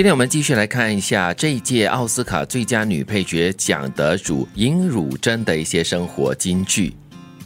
今天我们继续来看一下这一届奥斯卡最佳女配角奖得主尹汝贞的一些生活金句。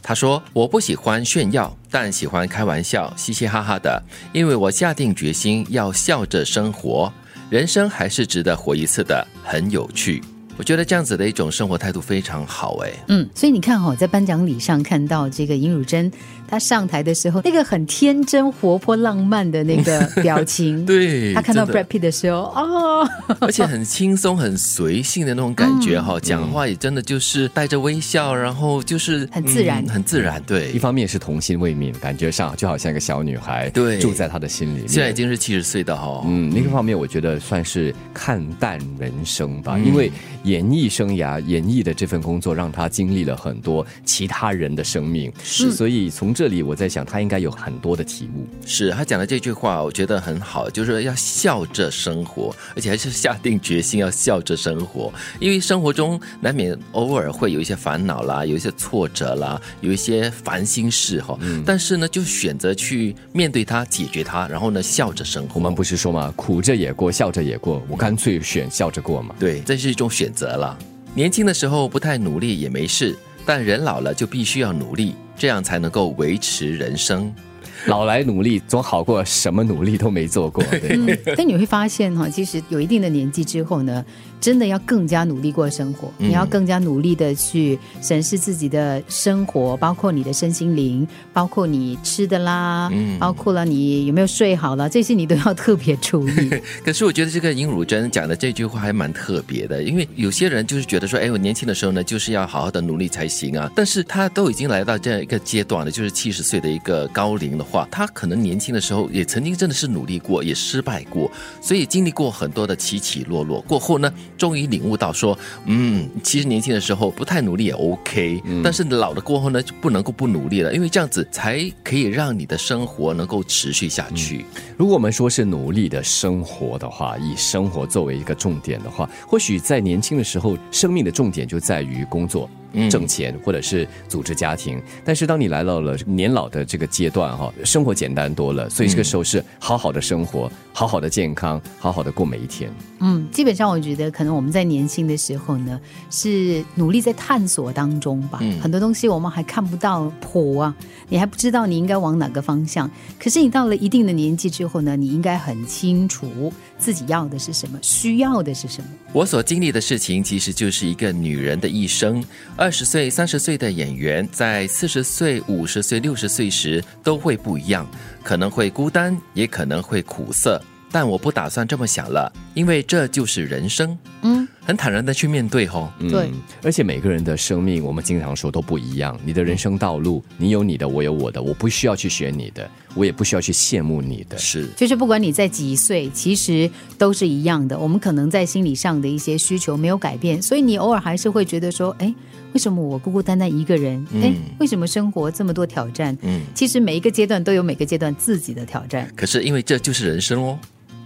她说：“我不喜欢炫耀，但喜欢开玩笑，嘻嘻哈哈的，因为我下定决心要笑着生活。人生还是值得活一次的，很有趣。”我觉得这样子的一种生活态度非常好，哎，嗯，所以你看哈，在颁奖礼上看到这个尹汝贞。她上台的时候，那个很天真、活泼、浪漫的那个表情，对她看到 Brad Pitt 的时候，哦，而且很轻松、很随性的那种感觉哈，讲话也真的就是带着微笑，然后就是很自然、很自然。对，一方面是童心未泯，感觉上就好像一个小女孩，对，住在她的心里。现在已经是七十岁的哈，嗯，另一方面我觉得算是看淡人生吧，因为演艺生涯、演艺的这份工作让他经历了很多其他人的生命，是，所以从这里我在想。他应该有很多的体悟，是他讲的这句话，我觉得很好，就是要笑着生活，而且还是下定决心要笑着生活，因为生活中难免偶尔会有一些烦恼啦，有一些挫折啦，有一些烦心事哈，但是呢，就选择去面对它，解决它，然后呢，笑着生活。我们不是说嘛，苦着也过，笑着也过，我干脆选笑着过嘛。对，这是一种选择了。年轻的时候不太努力也没事。但人老了就必须要努力，这样才能够维持人生。老来努力总好过什么努力都没做过。对，但你会发现哈，其实有一定的年纪之后呢。真的要更加努力过生活，你要更加努力的去审视自己的生活，包括你的身心灵，包括你吃的啦，嗯包括了你有没有睡好了，这些你都要特别注意。可是我觉得这个尹汝贞讲的这句话还蛮特别的，因为有些人就是觉得说，哎，我年轻的时候呢，就是要好好的努力才行啊。但是他都已经来到这样一个阶段了，就是七十岁的一个高龄的话，他可能年轻的时候也曾经真的是努力过，也失败过，所以经历过很多的起起落落，过后呢。终于领悟到说，嗯，其实年轻的时候不太努力也 OK，但是老了过后呢，就不能够不努力了，因为这样子才可以让你的生活能够持续下去。如果我们说是努力的生活的话，以生活作为一个重点的话，或许在年轻的时候，生命的重点就在于工作。挣钱或者是组织家庭，但是当你来到了年老的这个阶段哈，生活简单多了，所以这个时候是好好的生活，好好的健康，好好的过每一天。嗯，基本上我觉得可能我们在年轻的时候呢，是努力在探索当中吧，很多东西我们还看不到谱啊，你还不知道你应该往哪个方向。可是你到了一定的年纪之后呢，你应该很清楚自己要的是什么，需要的是什么。我所经历的事情，其实就是一个女人的一生。二十岁、三十岁的演员，在四十岁、五十岁、六十岁时都会不一样，可能会孤单，也可能会苦涩。但我不打算这么想了，因为这就是人生。嗯。很坦然的去面对吼，对，而且每个人的生命，我们经常说都不一样。你的人生道路，你有你的，我有我的，我不需要去学你的，我也不需要去羡慕你的。是，就是不管你在几岁，其实都是一样的。我们可能在心理上的一些需求没有改变，所以你偶尔还是会觉得说，哎，为什么我孤孤单单一个人？哎，为什么生活这么多挑战？嗯，其实每一个阶段都有每个阶段自己的挑战。可是因为这就是人生哦。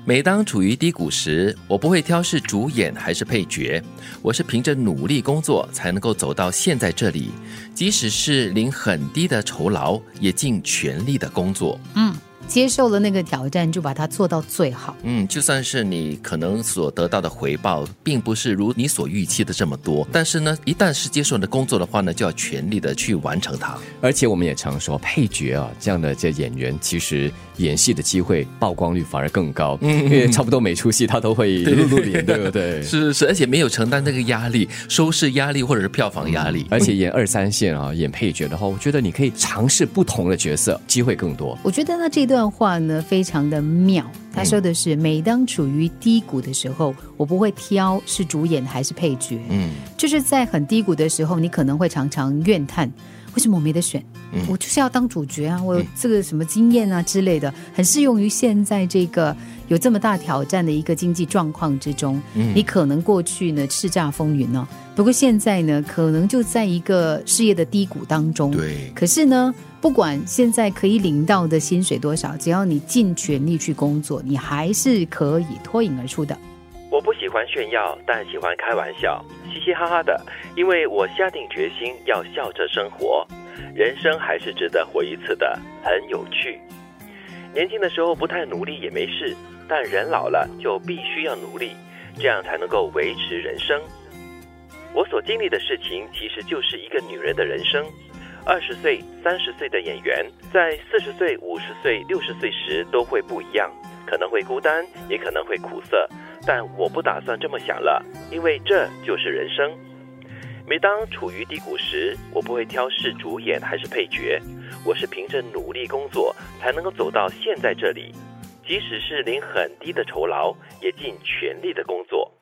每当处于低谷时，我不会挑是主演还是配角，我是凭着努力工作才能够走到现在这里，即使是领很低的酬劳，也尽全力的工作。嗯。接受了那个挑战，就把它做到最好。嗯，就算是你可能所得到的回报，并不是如你所预期的这么多，但是呢，一旦是接受你的工作的话呢，就要全力的去完成它。而且我们也常说，配角啊这样的这演员，其实演戏的机会曝光率反而更高，因为差不多每出戏他都会露露脸，对不对？是是是，而且没有承担那个压力，收视压力或者是票房压力。而且演二三线啊，演配角的话，我觉得你可以尝试不同的角色，机会更多。我觉得呢，这段。段话呢非常的妙，他说的是：每当处于低谷的时候，我不会挑是主演还是配角。嗯，就是在很低谷的时候，你可能会常常怨叹，为什么我没得选？我就是要当主角啊！我有这个什么经验啊之类的，很适用于现在这个有这么大挑战的一个经济状况之中。你可能过去呢叱咤风云呢，不过现在呢，可能就在一个事业的低谷当中。对，可是呢。不管现在可以领到的薪水多少，只要你尽全力去工作，你还是可以脱颖而出的。我不喜欢炫耀，但喜欢开玩笑，嘻嘻哈哈的，因为我下定决心要笑着生活。人生还是值得活一次的，很有趣。年轻的时候不太努力也没事，但人老了就必须要努力，这样才能够维持人生。我所经历的事情，其实就是一个女人的人生。二十岁、三十岁的演员，在四十岁、五十岁、六十岁时都会不一样，可能会孤单，也可能会苦涩。但我不打算这么想了，因为这就是人生。每当处于低谷时，我不会挑是主演还是配角，我是凭着努力工作才能够走到现在这里。即使是领很低的酬劳，也尽全力的工作。